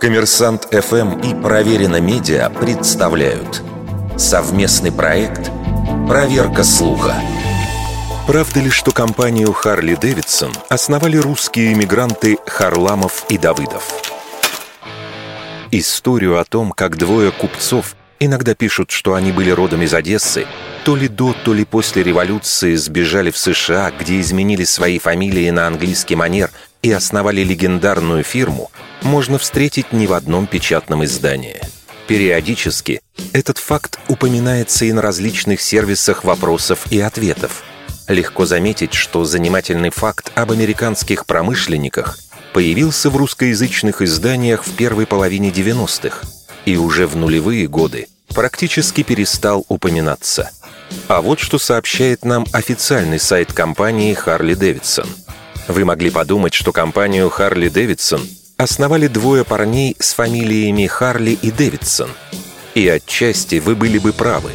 Коммерсант ФМ и Проверено Медиа представляют совместный проект «Проверка слуха». Правда ли, что компанию Харли Дэвидсон основали русские иммигранты Харламов и Давыдов? Историю о том, как двое купцов иногда пишут, что они были родом из Одессы, то ли до, то ли после революции сбежали в США, где изменили свои фамилии на английский манер и основали легендарную фирму, можно встретить не в одном печатном издании. Периодически этот факт упоминается и на различных сервисах вопросов и ответов. Легко заметить, что занимательный факт об американских промышленниках появился в русскоязычных изданиях в первой половине 90-х и уже в нулевые годы практически перестал упоминаться. А вот что сообщает нам официальный сайт компании Харли Дэвидсон – вы могли подумать, что компанию Харли Дэвидсон основали двое парней с фамилиями Харли и Дэвидсон. И отчасти вы были бы правы.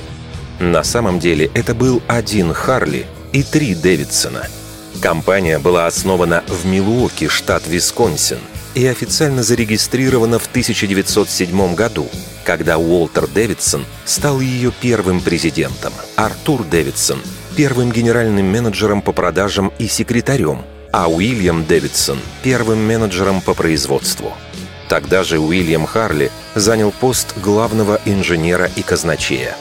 На самом деле это был один Харли и три Дэвидсона. Компания была основана в Милуоки, штат Висконсин, и официально зарегистрирована в 1907 году, когда Уолтер Дэвидсон стал ее первым президентом, Артур Дэвидсон – первым генеральным менеджером по продажам и секретарем – а Уильям Дэвидсон – первым менеджером по производству. Тогда же Уильям Харли занял пост главного инженера и казначея.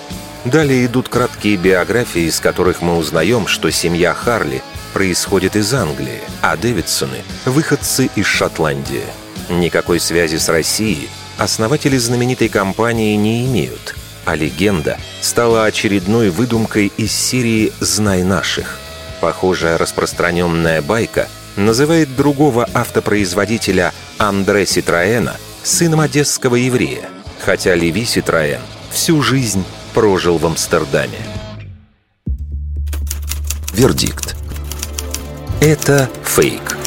Далее идут краткие биографии, из которых мы узнаем, что семья Харли происходит из Англии, а Дэвидсоны – выходцы из Шотландии. Никакой связи с Россией основатели знаменитой компании не имеют, а легенда стала очередной выдумкой из серии «Знай наших», Похожая распространенная байка называет другого автопроизводителя Андре Ситроэна сыном одесского еврея, хотя Леви Ситроэн всю жизнь прожил в Амстердаме. Вердикт. Это фейк.